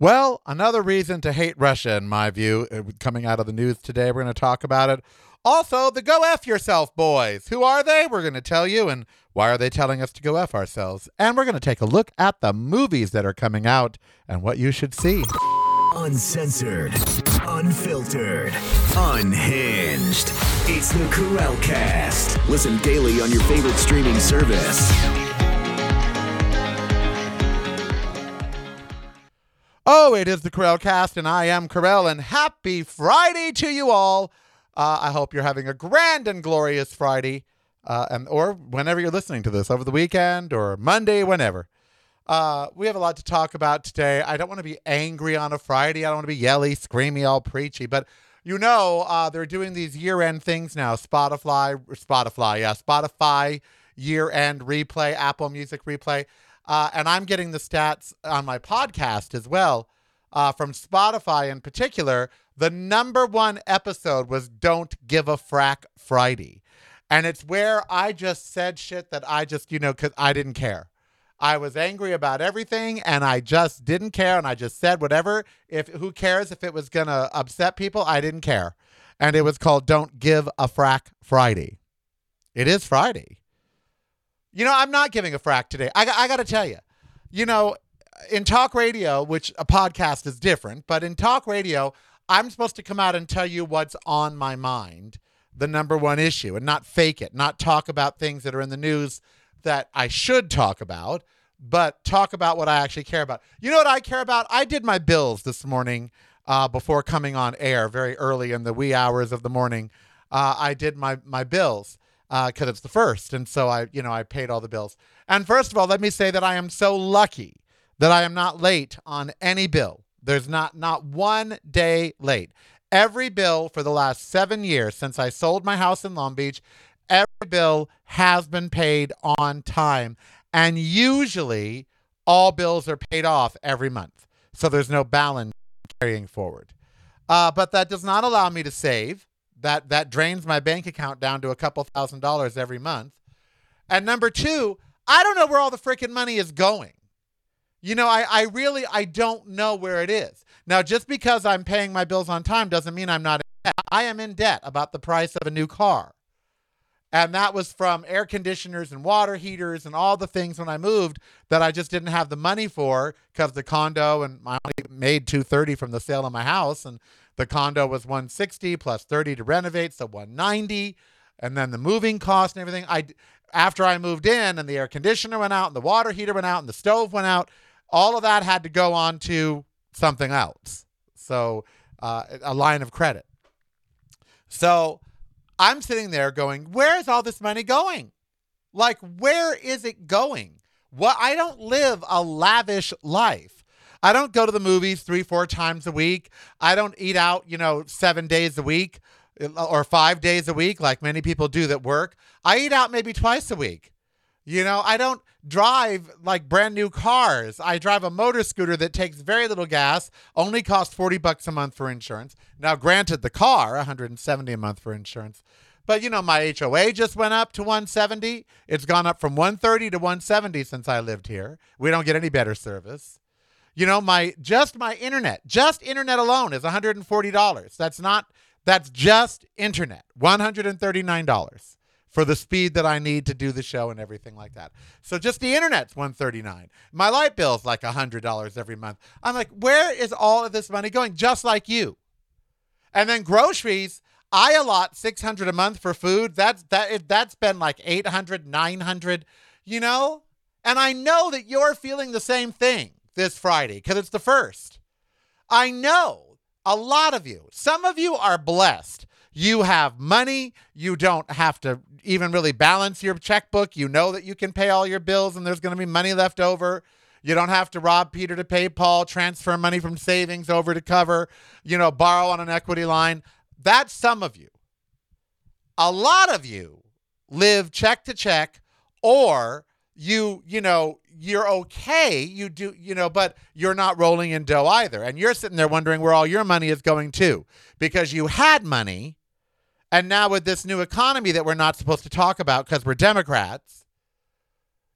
Well, another reason to hate Russia, in my view, uh, coming out of the news today. We're going to talk about it. Also, the Go F Yourself boys. Who are they? We're going to tell you. And why are they telling us to go F ourselves? And we're going to take a look at the movies that are coming out and what you should see. Uncensored, unfiltered, unhinged. It's the Karel Cast. Listen daily on your favorite streaming service. Oh, it is the Karel Cast, and I am Karel, and happy Friday to you all. Uh, I hope you're having a grand and glorious Friday, uh, and or whenever you're listening to this, over the weekend or Monday, whenever. Uh, we have a lot to talk about today. I don't want to be angry on a Friday. I don't want to be yelly, screamy, all preachy, but you know uh, they're doing these year-end things now. Spotify, Spotify, yeah, Spotify year-end replay, Apple Music replay. Uh, and I'm getting the stats on my podcast as well uh, from Spotify in particular. The number one episode was Don't Give a Frack Friday. And it's where I just said shit that I just, you know, because I didn't care. I was angry about everything and I just didn't care. And I just said whatever. If who cares if it was going to upset people? I didn't care. And it was called Don't Give a Frack Friday. It is Friday. You know, I'm not giving a frack today. I, I got to tell you, you know, in talk radio, which a podcast is different, but in talk radio, I'm supposed to come out and tell you what's on my mind, the number one issue, and not fake it, not talk about things that are in the news that I should talk about, but talk about what I actually care about. You know what I care about? I did my bills this morning uh, before coming on air very early in the wee hours of the morning. Uh, I did my my bills because uh, it's the first, and so I you know I paid all the bills. And first of all, let me say that I am so lucky that I am not late on any bill. There's not not one day late. Every bill for the last seven years since I sold my house in Long Beach, every bill has been paid on time. And usually all bills are paid off every month. So there's no balance carrying forward. Uh, but that does not allow me to save. That that drains my bank account down to a couple thousand dollars every month. And number two, I don't know where all the freaking money is going. You know, I, I really I don't know where it is. Now, just because I'm paying my bills on time doesn't mean I'm not in debt. I am in debt about the price of a new car. And that was from air conditioners and water heaters and all the things when I moved that I just didn't have the money for because the condo and I only made 230 from the sale of my house and the condo was 160 plus 30 to renovate, so 190. And then the moving cost and everything. I after I moved in and the air conditioner went out and the water heater went out and the stove went out, all of that had to go on to something else. So uh, a line of credit. So I'm sitting there going, where is all this money going? Like, where is it going? What I don't live a lavish life. I don't go to the movies three, four times a week. I don't eat out, you know, seven days a week uh, or five days a week, like many people do that work. I eat out maybe twice a week. You know, I don't drive like brand new cars. I drive a motor scooter that takes very little gas, only costs 40 bucks a month for insurance. Now, granted, the car, 170 a month for insurance. But you know, my HOA just went up to 170. It's gone up from 130 to 170 since I lived here. We don't get any better service. You know, my just my internet, just internet alone is $140. That's not that's just internet. $139 for the speed that I need to do the show and everything like that. So just the internet's 139. My light bill's like $100 every month. I'm like, where is all of this money going? Just like you. And then groceries, I allot 600 a month for food. That's that that's been like 800, 900, you know? And I know that you're feeling the same thing this Friday cuz it's the first. I know a lot of you. Some of you are blessed you have money. You don't have to even really balance your checkbook. You know that you can pay all your bills and there's going to be money left over. You don't have to rob Peter to pay Paul, transfer money from savings over to cover, you know, borrow on an equity line. That's some of you. A lot of you live check to check or you, you know, you're okay. You do, you know, but you're not rolling in dough either. And you're sitting there wondering where all your money is going to because you had money and now with this new economy that we're not supposed to talk about because we're Democrats,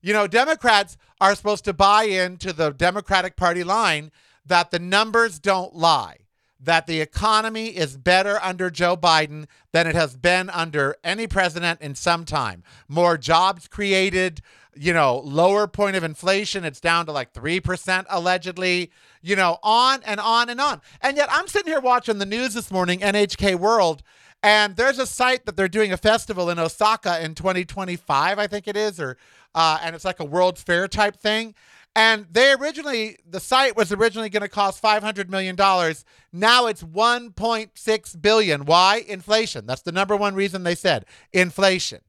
you know, Democrats are supposed to buy into the Democratic Party line that the numbers don't lie, that the economy is better under Joe Biden than it has been under any president in some time. More jobs created, you know, lower point of inflation. It's down to like 3% allegedly, you know, on and on and on. And yet I'm sitting here watching the news this morning, NHK World, and there's a site that they're doing a festival in Osaka in 2025, I think it is, or uh, and it's like a World's Fair type thing. And they originally, the site was originally going to cost $500 million. Now it's 1.6 billion. Why? Inflation. That's the number one reason they said inflation.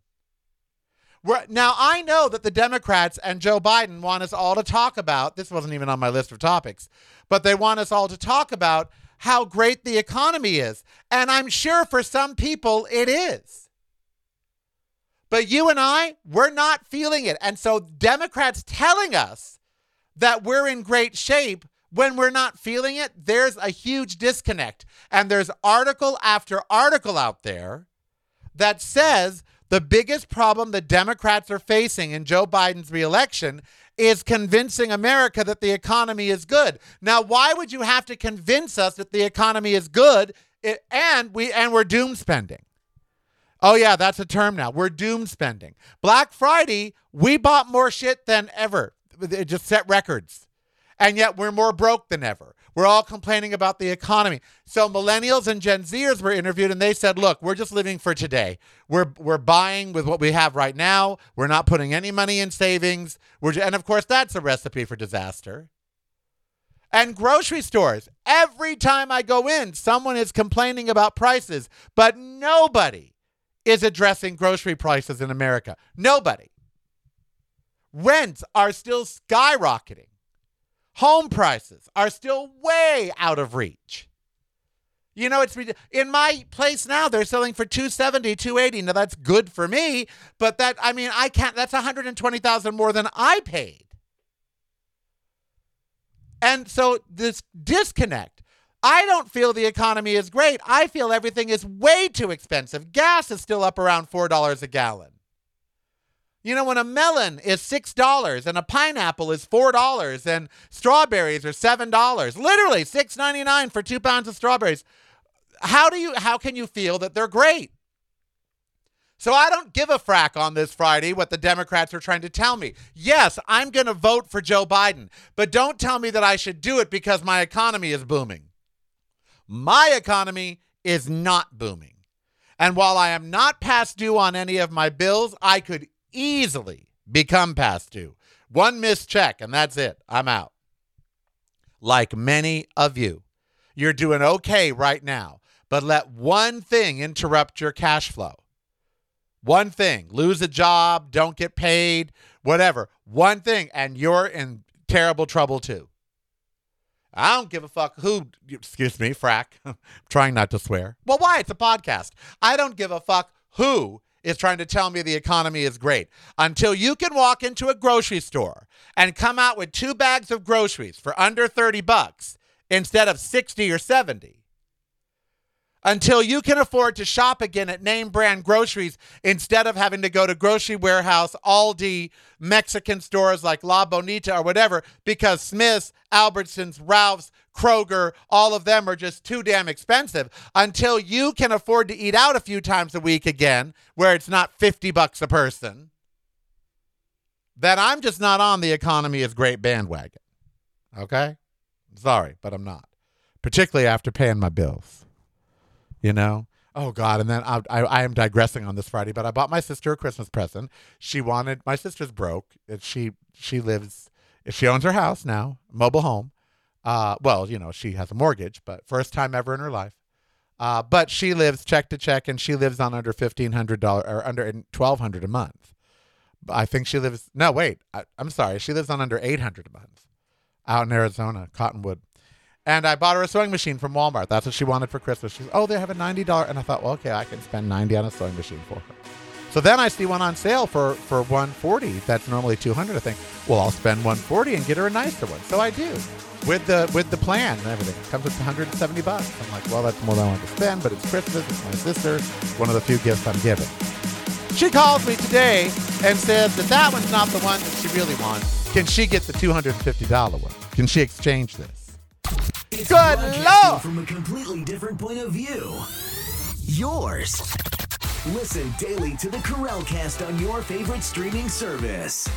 Now I know that the Democrats and Joe Biden want us all to talk about, this wasn't even on my list of topics, but they want us all to talk about how great the economy is. And I'm sure for some people it is. But you and I, we're not feeling it. And so Democrats telling us that we're in great shape when we're not feeling it, there's a huge disconnect. And there's article after article out there that says the biggest problem the Democrats are facing in Joe Biden's reelection is convincing America that the economy is good. Now, why would you have to convince us that the economy is good and we and we're doom spending? Oh yeah, that's a term now. We're doom spending. Black Friday, we bought more shit than ever. It just set records. And yet we're more broke than ever. We're all complaining about the economy. So millennials and Gen Zers were interviewed and they said, "Look, we're just living for today. We're we're buying with what we have right now. We're not putting any money in savings. We're and of course that's a recipe for disaster." And grocery stores, every time I go in, someone is complaining about prices, but nobody is addressing grocery prices in America. Nobody. Rents are still skyrocketing. Home prices are still way out of reach. You know, it's in my place now. They're selling for 270, 280. Now that's good for me, but that I mean, I can't. That's 120,000 more than I paid. And so this disconnect. I don't feel the economy is great. I feel everything is way too expensive. Gas is still up around four dollars a gallon. You know, when a melon is $6 and a pineapple is $4 and strawberries are $7, literally $6.99 for two pounds of strawberries, how do you how can you feel that they're great? So I don't give a frack on this Friday what the Democrats are trying to tell me. Yes, I'm going to vote for Joe Biden, but don't tell me that I should do it because my economy is booming. My economy is not booming. And while I am not past due on any of my bills, I could easily become past due. One missed check, and that's it. I'm out. Like many of you, you're doing okay right now, but let one thing interrupt your cash flow. One thing lose a job, don't get paid, whatever. One thing, and you're in terrible trouble too. I don't give a fuck who, excuse me, frack. Trying not to swear. Well, why? It's a podcast. I don't give a fuck who is trying to tell me the economy is great. Until you can walk into a grocery store and come out with two bags of groceries for under 30 bucks instead of 60 or 70. Until you can afford to shop again at name brand groceries instead of having to go to grocery warehouse, Aldi, Mexican stores like La Bonita or whatever, because Smith's, Albertsons, Ralph's, Kroger, all of them are just too damn expensive until you can afford to eat out a few times a week again, where it's not 50 bucks a person. Then I'm just not on the economy is great bandwagon. Okay? Sorry, but I'm not. Particularly after paying my bills. You know? Oh God! And then I, I, I, am digressing on this Friday, but I bought my sister a Christmas present. She wanted my sister's broke. She she lives she owns her house now, mobile home, uh, well, you know, she has a mortgage, but first time ever in her life. Uh, but she lives check to check, and she lives on under fifteen hundred dollars or under twelve hundred a month. I think she lives. No, wait, I, am sorry. She lives on under eight hundred a month, out in Arizona, Cottonwood. And I bought her a sewing machine from Walmart. That's what she wanted for Christmas. She's, oh, they have a ninety dollar, and I thought, well, okay, I can spend ninety on a sewing machine for her. So then I see one on sale for for one forty. That's normally two hundred. I think, well, I'll spend one forty and get her a nicer one. So I do with the with the plan and everything. It comes with 170 bucks. I'm like, well, that's more than I want to spend, but it's Christmas. It's my sister. One of the few gifts I'm giving. She calls me today and says that that one's not the one that she really wants. Can she get the $250 one? Can she exchange this? It's Good Lord. From a completely different point of view. Yours. Listen daily to the Karel Cast on your favorite streaming service.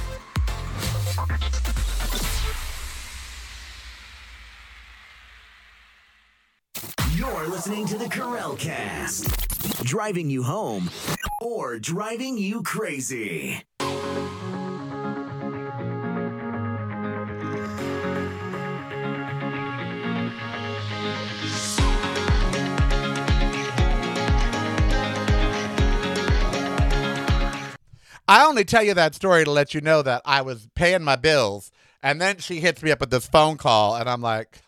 You're listening to the Karel Cast, driving you home or driving you crazy. I only tell you that story to let you know that I was paying my bills, and then she hits me up with this phone call, and I'm like,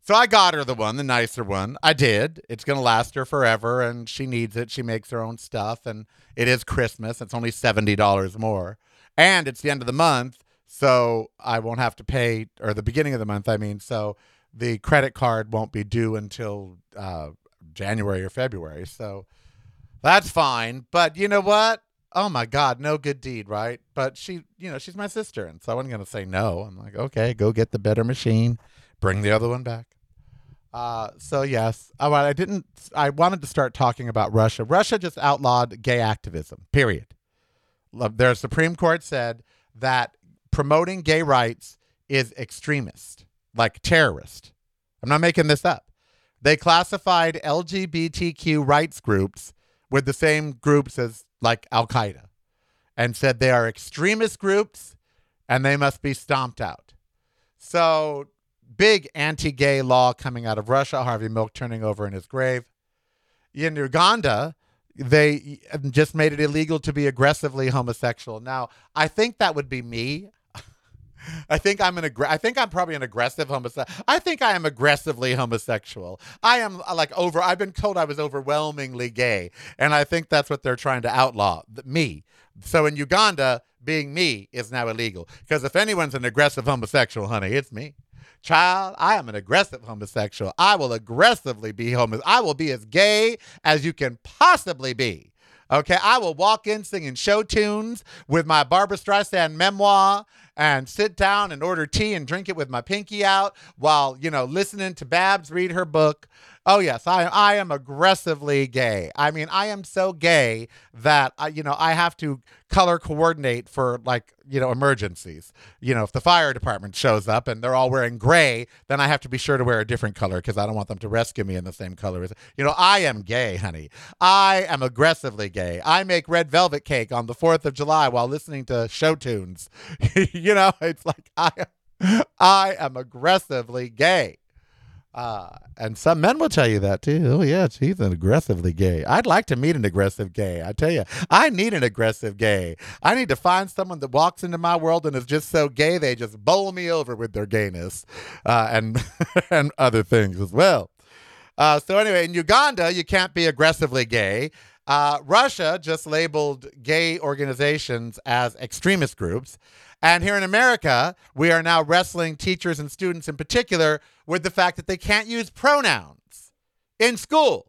so I got her the one, the nicer one. I did. It's gonna last her forever, and she needs it. She makes her own stuff, and it is Christmas. It's only seventy dollars more, and it's the end of the month, so I won't have to pay, or the beginning of the month, I mean. So the credit card won't be due until uh, January or February. So that's fine. But you know what? Oh my God, no good deed, right? But she, you know, she's my sister, and so I wasn't gonna say no. I'm like, okay, go get the better machine, bring the other one back. Uh, so yes, oh, I didn't. I wanted to start talking about Russia. Russia just outlawed gay activism. Period. Their Supreme Court said that promoting gay rights is extremist, like terrorist. I'm not making this up. They classified LGBTQ rights groups with the same groups as like Al Qaeda and said they are extremist groups and they must be stomped out. So, big anti gay law coming out of Russia, Harvey Milk turning over in his grave. In Uganda, they just made it illegal to be aggressively homosexual. Now, I think that would be me. I think I'm an aggr- I think I'm probably an aggressive homosexual. I think I am aggressively homosexual. I am uh, like over I've been told I was overwhelmingly gay and I think that's what they're trying to outlaw, me. So in Uganda, being me is now illegal because if anyone's an aggressive homosexual, honey, it's me. Child, I am an aggressive homosexual. I will aggressively be homo. I will be as gay as you can possibly be. Okay, I will walk in singing show tunes with my Barbra Streisand memoir and sit down and order tea and drink it with my pinky out while, you know, listening to Babs read her book. Oh yes, I I am aggressively gay. I mean, I am so gay that I, you know, I have to color coordinate for like, you know, emergencies. You know, if the fire department shows up and they're all wearing gray, then I have to be sure to wear a different color because I don't want them to rescue me in the same color as you know, I am gay, honey. I am aggressively gay. I make red velvet cake on the 4th of July while listening to show tunes. you know, it's like I I am aggressively gay. Uh, and some men will tell you that too. Oh, yeah, he's an aggressively gay. I'd like to meet an aggressive gay. I tell you, I need an aggressive gay. I need to find someone that walks into my world and is just so gay they just bowl me over with their gayness, uh, and and other things as well. Uh, so anyway, in Uganda, you can't be aggressively gay. Uh, Russia just labeled gay organizations as extremist groups. And here in America, we are now wrestling teachers and students in particular with the fact that they can't use pronouns in school.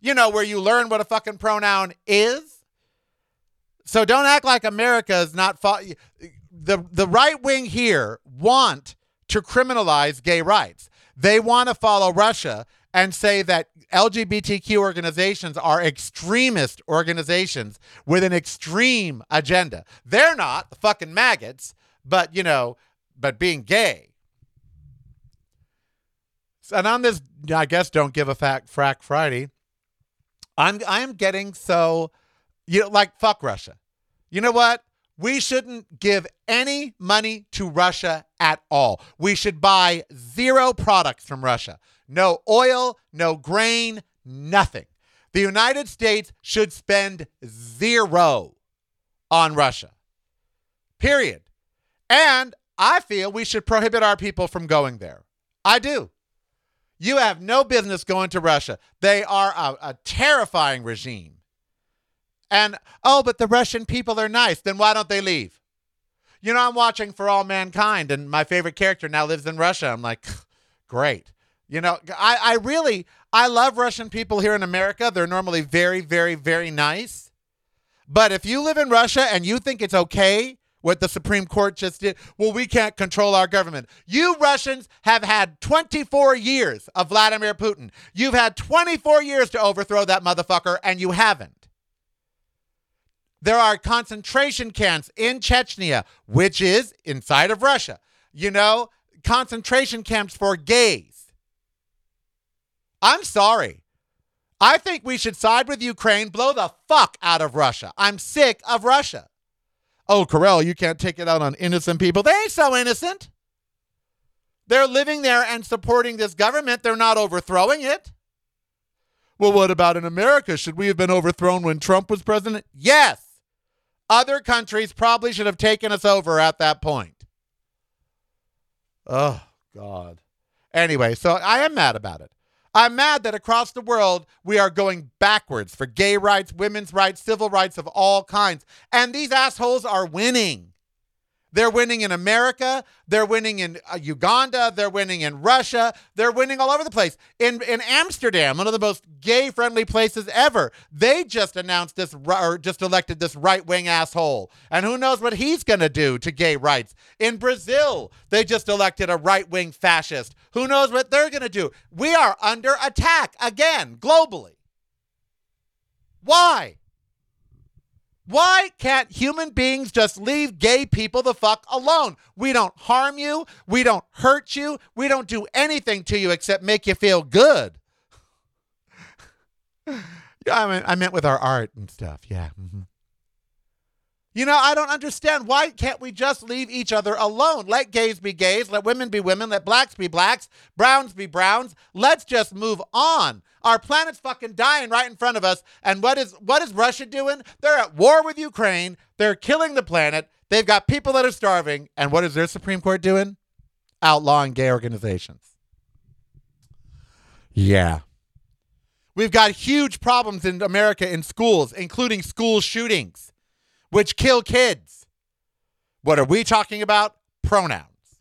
You know, where you learn what a fucking pronoun is. So don't act like America is not the the right wing here want to criminalize gay rights. They want to follow Russia and say that LGBTQ organizations are extremist organizations with an extreme agenda. They're not the fucking maggots, but you know, but being gay. And on this, I guess, don't give a fact frack Friday. I'm I'm getting so, you know, like fuck Russia. You know what? We shouldn't give any money to Russia at all. We should buy zero products from Russia. No oil, no grain, nothing. The United States should spend zero on Russia. Period. And I feel we should prohibit our people from going there. I do. You have no business going to Russia. They are a, a terrifying regime. And oh, but the Russian people are nice. Then why don't they leave? You know, I'm watching For All Mankind, and my favorite character now lives in Russia. I'm like, great. You know, I, I really I love Russian people here in America. They're normally very, very, very nice. But if you live in Russia and you think it's okay what the Supreme Court just did. Well, we can't control our government. You Russians have had 24 years of Vladimir Putin. You've had 24 years to overthrow that motherfucker, and you haven't. There are concentration camps in Chechnya, which is inside of Russia. You know, concentration camps for gays. I'm sorry. I think we should side with Ukraine, blow the fuck out of Russia. I'm sick of Russia. Oh, Karel, you can't take it out on innocent people. They ain't so innocent. They're living there and supporting this government. They're not overthrowing it. Well, what about in America? Should we have been overthrown when Trump was president? Yes. Other countries probably should have taken us over at that point. Oh, God. Anyway, so I am mad about it. I'm mad that across the world we are going backwards for gay rights, women's rights, civil rights of all kinds. And these assholes are winning. They're winning in America. They're winning in uh, Uganda. They're winning in Russia. They're winning all over the place. In in Amsterdam, one of the most gay-friendly places ever, they just announced this or just elected this right-wing asshole. And who knows what he's going to do to gay rights. In Brazil, they just elected a right-wing fascist. Who knows what they're going to do? We are under attack again globally. Why? Why can't human beings just leave gay people the fuck alone? We don't harm you. We don't hurt you. We don't do anything to you except make you feel good. I mean, I meant with our art and stuff. Yeah. Mm-hmm. You know, I don't understand. Why can't we just leave each other alone? Let gays be gays. Let women be women. Let blacks be blacks. Browns be browns. Let's just move on. Our planet's fucking dying right in front of us. And what is what is Russia doing? They're at war with Ukraine. They're killing the planet. They've got people that are starving. And what is their Supreme Court doing? Outlawing gay organizations. Yeah. We've got huge problems in America in schools, including school shootings, which kill kids. What are we talking about? Pronouns.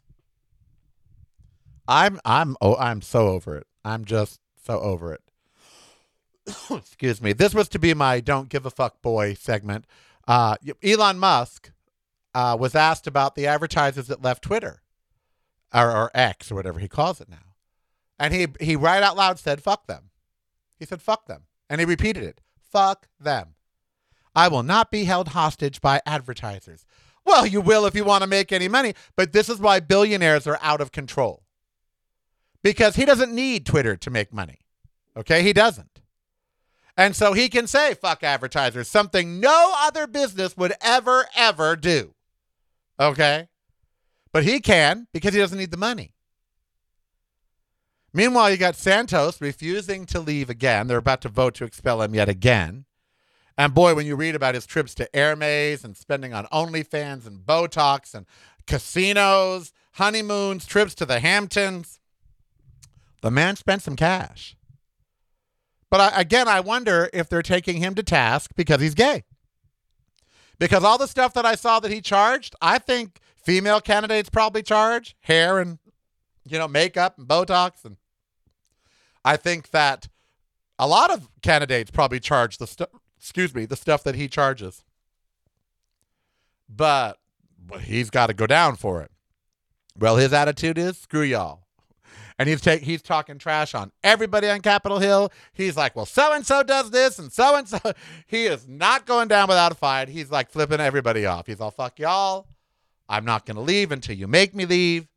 I'm I'm oh I'm so over it. I'm just so over it. excuse me, this was to be my don't give a fuck boy segment. Uh, Elon Musk uh, was asked about the advertisers that left Twitter or, or X or whatever he calls it now. And he, he right out loud said, fuck them. He said, fuck them. And he repeated it, fuck them. I will not be held hostage by advertisers. Well, you will if you want to make any money, but this is why billionaires are out of control. Because he doesn't need Twitter to make money. Okay? He doesn't. And so he can say, fuck advertisers, something no other business would ever, ever do. Okay? But he can because he doesn't need the money. Meanwhile, you got Santos refusing to leave again. They're about to vote to expel him yet again. And boy, when you read about his trips to Hermes and spending on OnlyFans and Botox and casinos, honeymoons, trips to the Hamptons, the man spent some cash. But I, again, I wonder if they're taking him to task because he's gay. Because all the stuff that I saw that he charged, I think female candidates probably charge hair and you know makeup and Botox, and I think that a lot of candidates probably charge the stuff. Excuse me, the stuff that he charges. But he's got to go down for it. Well, his attitude is screw y'all and he's take he's talking trash on everybody on Capitol Hill. He's like, well, so and so does this, and so and so. He is not going down without a fight. He's like flipping everybody off. He's all fuck y'all. I'm not going to leave until you make me leave.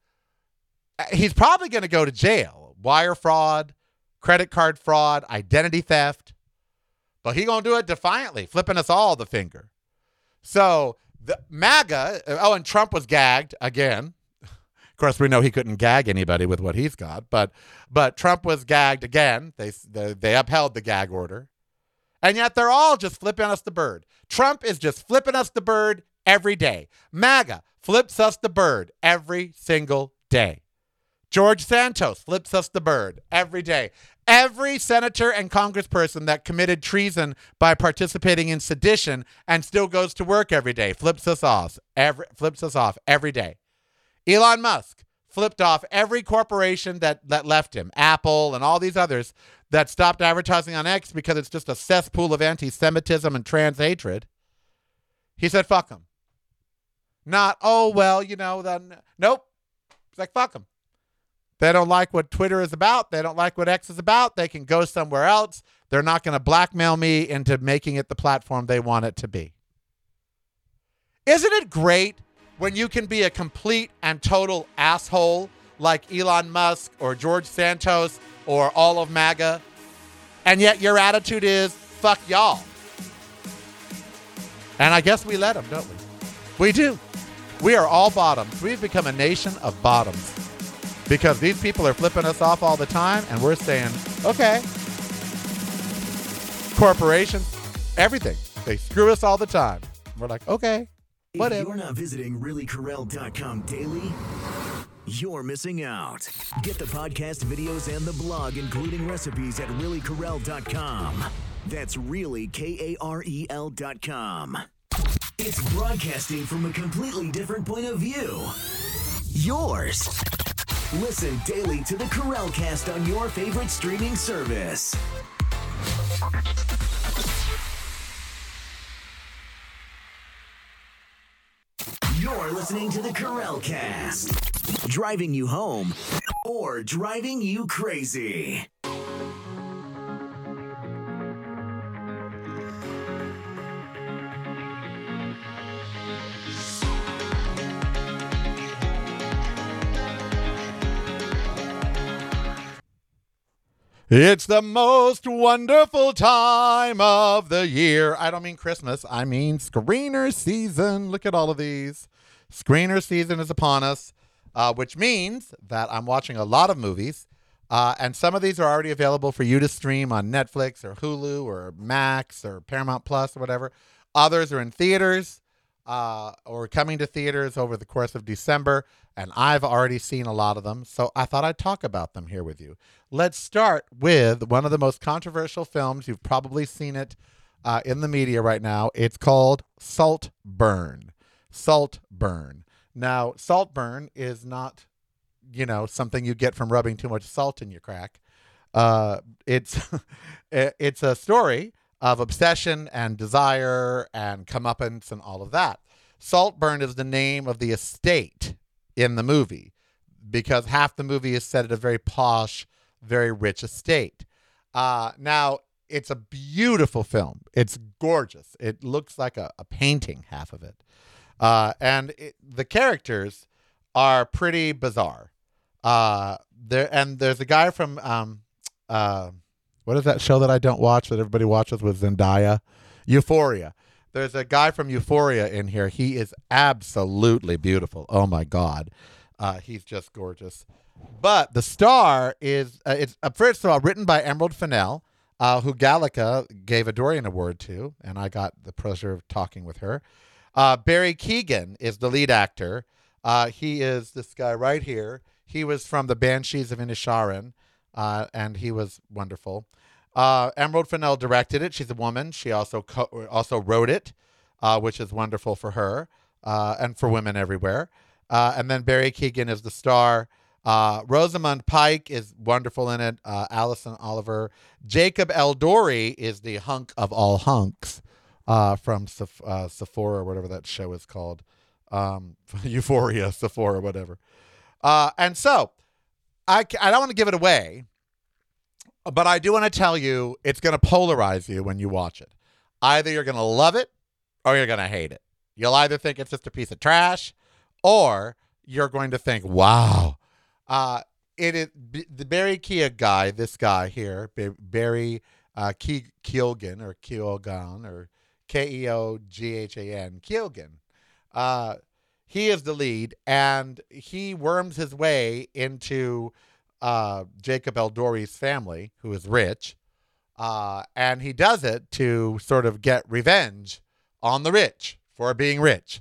Uh, he's probably going to go to jail. Wire fraud, credit card fraud, identity theft. But he going to do it defiantly, flipping us all the finger. So the MAGA, oh, and Trump was gagged again. Of course, we know he couldn't gag anybody with what he's got, but but Trump was gagged again. They they, they upheld the gag order, and yet they're all just flipping us the bird. Trump is just flipping us the bird every day. MAGA flips us the bird every single day. George Santos flips us the bird every day. Every senator and congressperson that committed treason by participating in sedition and still goes to work every day flips us off. Every flips us off every day. Elon Musk flipped off every corporation that, that left him, Apple and all these others that stopped advertising on X because it's just a cesspool of anti Semitism and trans hatred. He said, fuck them. Not, oh, well, you know, then, nope. It's like, fuck them. They don't like what Twitter is about. They don't like what X is about. They can go somewhere else. They're not going to blackmail me into making it the platform they want it to be. Isn't it great when you can be a complete and total asshole like Elon Musk or George Santos or all of MAGA, and yet your attitude is, fuck y'all? And I guess we let them, don't we? We do. We are all bottoms. We've become a nation of bottoms because these people are flipping us off all the time, and we're saying, okay. Corporations, everything. They screw us all the time. We're like, okay, If you're not visiting reallykarel.com daily, you're missing out. Get the podcast, videos, and the blog, including recipes at reallykarel.com. That's really K A R E L.com. It's broadcasting from a completely different point of view. Yours. Listen daily to the Karel Cast on your favorite streaming service. You're listening to the Karel Cast, driving you home or driving you crazy. It's the most wonderful time of the year. I don't mean Christmas, I mean screener season. Look at all of these. Screener season is upon us, uh, which means that I'm watching a lot of movies. Uh, and some of these are already available for you to stream on Netflix or Hulu or Max or Paramount Plus or whatever. Others are in theaters uh, or coming to theaters over the course of December, and I've already seen a lot of them, so I thought I'd talk about them here with you. Let's start with one of the most controversial films. You've probably seen it uh, in the media right now. It's called Saltburn. Saltburn. Now, Saltburn is not, you know, something you get from rubbing too much salt in your crack. Uh, it's it's a story of obsession and desire and comeuppance and all of that. Saltburn is the name of the estate in the movie because half the movie is set at a very posh, very rich estate. Uh, now, it's a beautiful film. It's gorgeous. It looks like a, a painting, half of it. Uh, and it, the characters are pretty bizarre. Uh, there and there's a guy from um, uh, what is that show that I don't watch that everybody watches with Zendaya? Euphoria. There's a guy from Euphoria in here. He is absolutely beautiful. Oh my God, uh, he's just gorgeous. But the star is uh, it's uh, first of all written by Emerald Fennell, uh, who GALECA gave a Dorian Award to, and I got the pleasure of talking with her. Uh, Barry Keoghan is the lead actor. Uh, he is this guy right here. He was from the Banshees of Inisherin, uh, and he was wonderful. Uh, Emerald Fennell directed it. She's a woman. She also co- also wrote it, uh, which is wonderful for her uh, and for women everywhere. And then Barry Keoghan is the star. Rosamund Pike is wonderful in it. Alison Oliver. Jacob Elordi is the hunk of all hunks uh, from uh, Sephora, whatever that show is called. Um, Euphoria, Sephora, whatever. Uh, and so I, I don't want to give it away, but I do want to tell you it's going to polarize you when you watch it. Either you're going to love it or you're going to hate it. You'll either think it's just a piece of trash or you're going to think, wow. Uh, it is the Barry Kia guy, this guy here, Barry uh, Ke- Keoghan or Keoghan or K E O G H A N, Keoghan. Uh, he is the lead, and he worms his way into uh, Jacob Elordi's family, who is rich, uh, and he does it to sort of get revenge on the rich for being rich.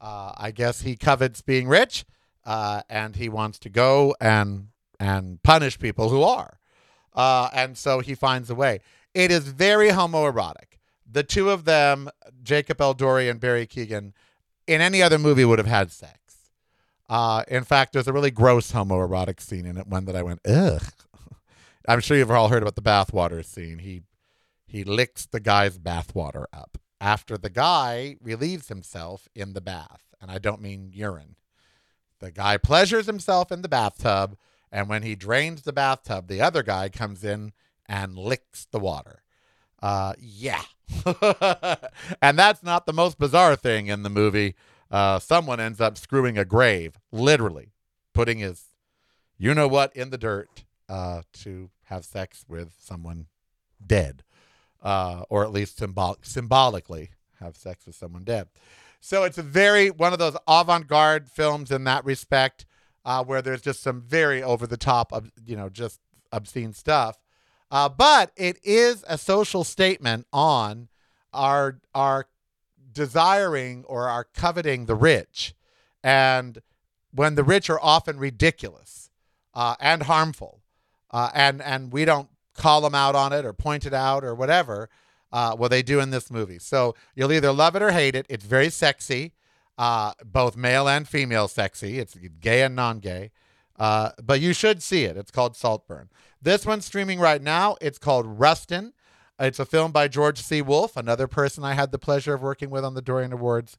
Uh, I guess he covets being rich, uh, and he wants to go and and punish people who are, uh, and so he finds a way. It is very homoerotic. The two of them, Jacob Elordi and Barry Keoghan, in any other movie would have had sex. Uh, in fact, there's a really gross homoerotic scene in it, one that I went, ugh. I'm sure you've all heard about the bathwater scene. He he licks the guy's bathwater up after the guy relieves himself in the bath, and I don't mean urine. The guy pleasures himself in the bathtub, and when he drains the bathtub, the other guy comes in and licks the water. Uh, yeah. and that's not the most bizarre thing in the movie. Uh, someone ends up screwing a grave, literally putting his, you know what, in the dirt uh, to have sex with someone dead, uh, or at least symbol- symbolically have sex with someone dead. So it's a very one of those avant-garde films in that respect, uh, where there's just some very over the top, of you know, just obscene stuff. Uh, but it is a social statement on our our desiring or our coveting the rich, and when the rich are often ridiculous uh, and harmful, uh, and and we don't call them out on it or point it out or whatever. Uh, well, they do in this movie. So you'll either love it or hate it. It's very sexy, uh, both male and female sexy. It's gay and non-gay. Uh, but you should see it. It's called Saltburn. This one's streaming right now. It's called Rustin. It's a film by George C. Wolfe, another person I had the pleasure of working with on the Dorian Awards.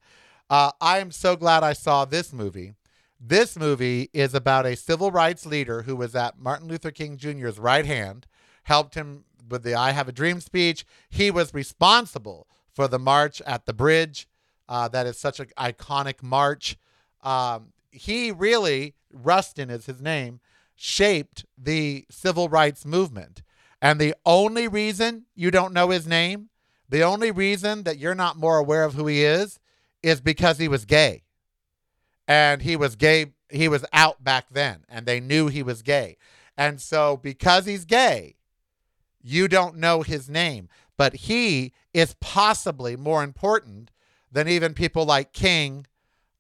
Uh, I am so glad I saw this movie. This movie is about a civil rights leader who was at Martin Luther King Jr.'s right hand, helped him with the I Have a Dream speech. He was responsible for the march at the bridge. Uh, that is such an iconic march. Um, he really, Rustin is his name, shaped the civil rights movement. And the only reason you don't know his name, the only reason that you're not more aware of who he is, is because he was gay. And he was gay, he was out back then, and they knew he was gay. And so, because he's gay, you don't know his name, but he is possibly more important than even people like King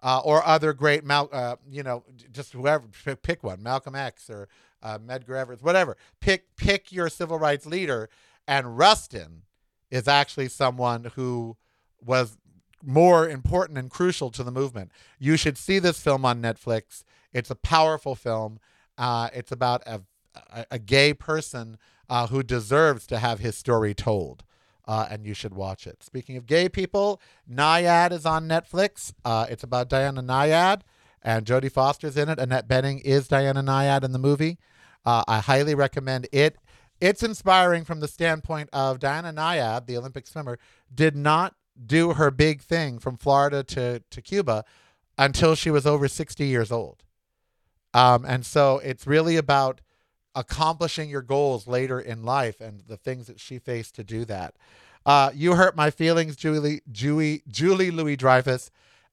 uh, or other great, Mal- uh, you know, just whoever, pick one, Malcolm X or uh, Medgar Evers, whatever. Pick pick your civil rights leader, and Rustin is actually someone who was more important and crucial to the movement. You should see this film on Netflix. It's a powerful film. Uh, it's about a, a, a gay person uh, who deserves to have his story told. Uh, and you should watch it. Speaking of gay people, Nyad is on Netflix. Uh, it's about Diana Nyad, and Jodie Foster's in it. Annette Bening is Diana Nyad in the movie. Uh, I highly recommend it. It's inspiring from the standpoint of Diana Nyad, the Olympic swimmer, did not do her big thing from Florida to, to Cuba until she was over 60 years old. Um, and so it's really about accomplishing your goals later in life and the things that she faced to do that. Uh, you hurt my feelings, Julie, Julie, Julie Louis Dreyfus.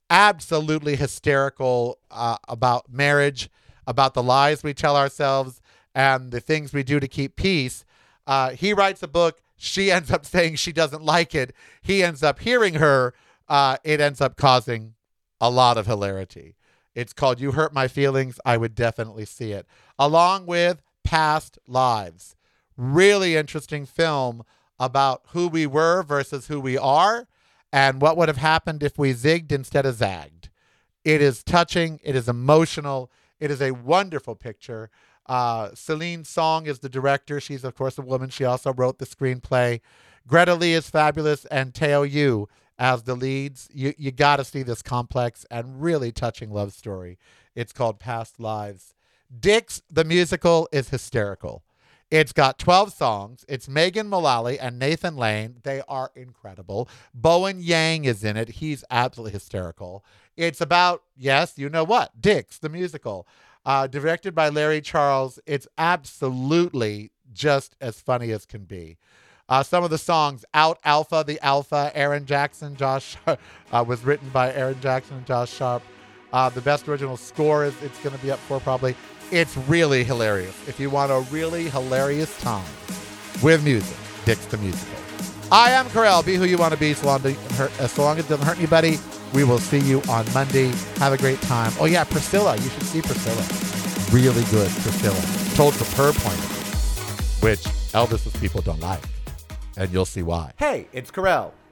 Absolutely hysterical uh, about marriage, about the lies we tell ourselves, and the things we do to keep peace. Uh, he writes a book. She ends up saying she doesn't like it. He ends up hearing her. Uh, it ends up causing a lot of hilarity. It's called You Hurt My Feelings. I would definitely see it. Along with Past Lives. Really interesting film about who we were versus who we are and what would have happened if we zigged instead of zagged. It is touching, it is emotional, it is a wonderful picture. Uh, Celine Song is the director. She's, of course, a woman. She also wrote the screenplay. Greta Lee is fabulous, and Teo Yoo as the leads. You, you got to see this complex and really touching love story. It's called Past Lives. Dicks, the musical, is hysterical. It's got 12 songs. It's Megan Mullally and Nathan Lane. They are incredible. Bowen Yang is in it. He's absolutely hysterical. It's about, yes, you know what? Dicks, the musical. Uh, directed by Larry Charles. It's absolutely just as funny as can be. Uh, some of the songs, Out Alpha, The Alpha, Aaron Jackson, Josh, uh, was written by Aaron Jackson and Josh Sharp. Uh, the best original score is it's going to be up for probably. It's really hilarious. If you want a really hilarious time with music, Dicks the Musical. I am Karel. Be who you want to be so long, as long as it doesn't hurt anybody. We will see you on Monday. Have a great time. Oh, yeah, Priscilla. You should see Priscilla. Really good, Priscilla. Told from her point of view, which Elvis's people don't like. And you'll see why. Hey, it's Karel.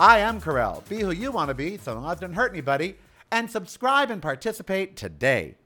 I am Karel. Be who you want to be so long as it doesn't hurt anybody. And subscribe and participate today.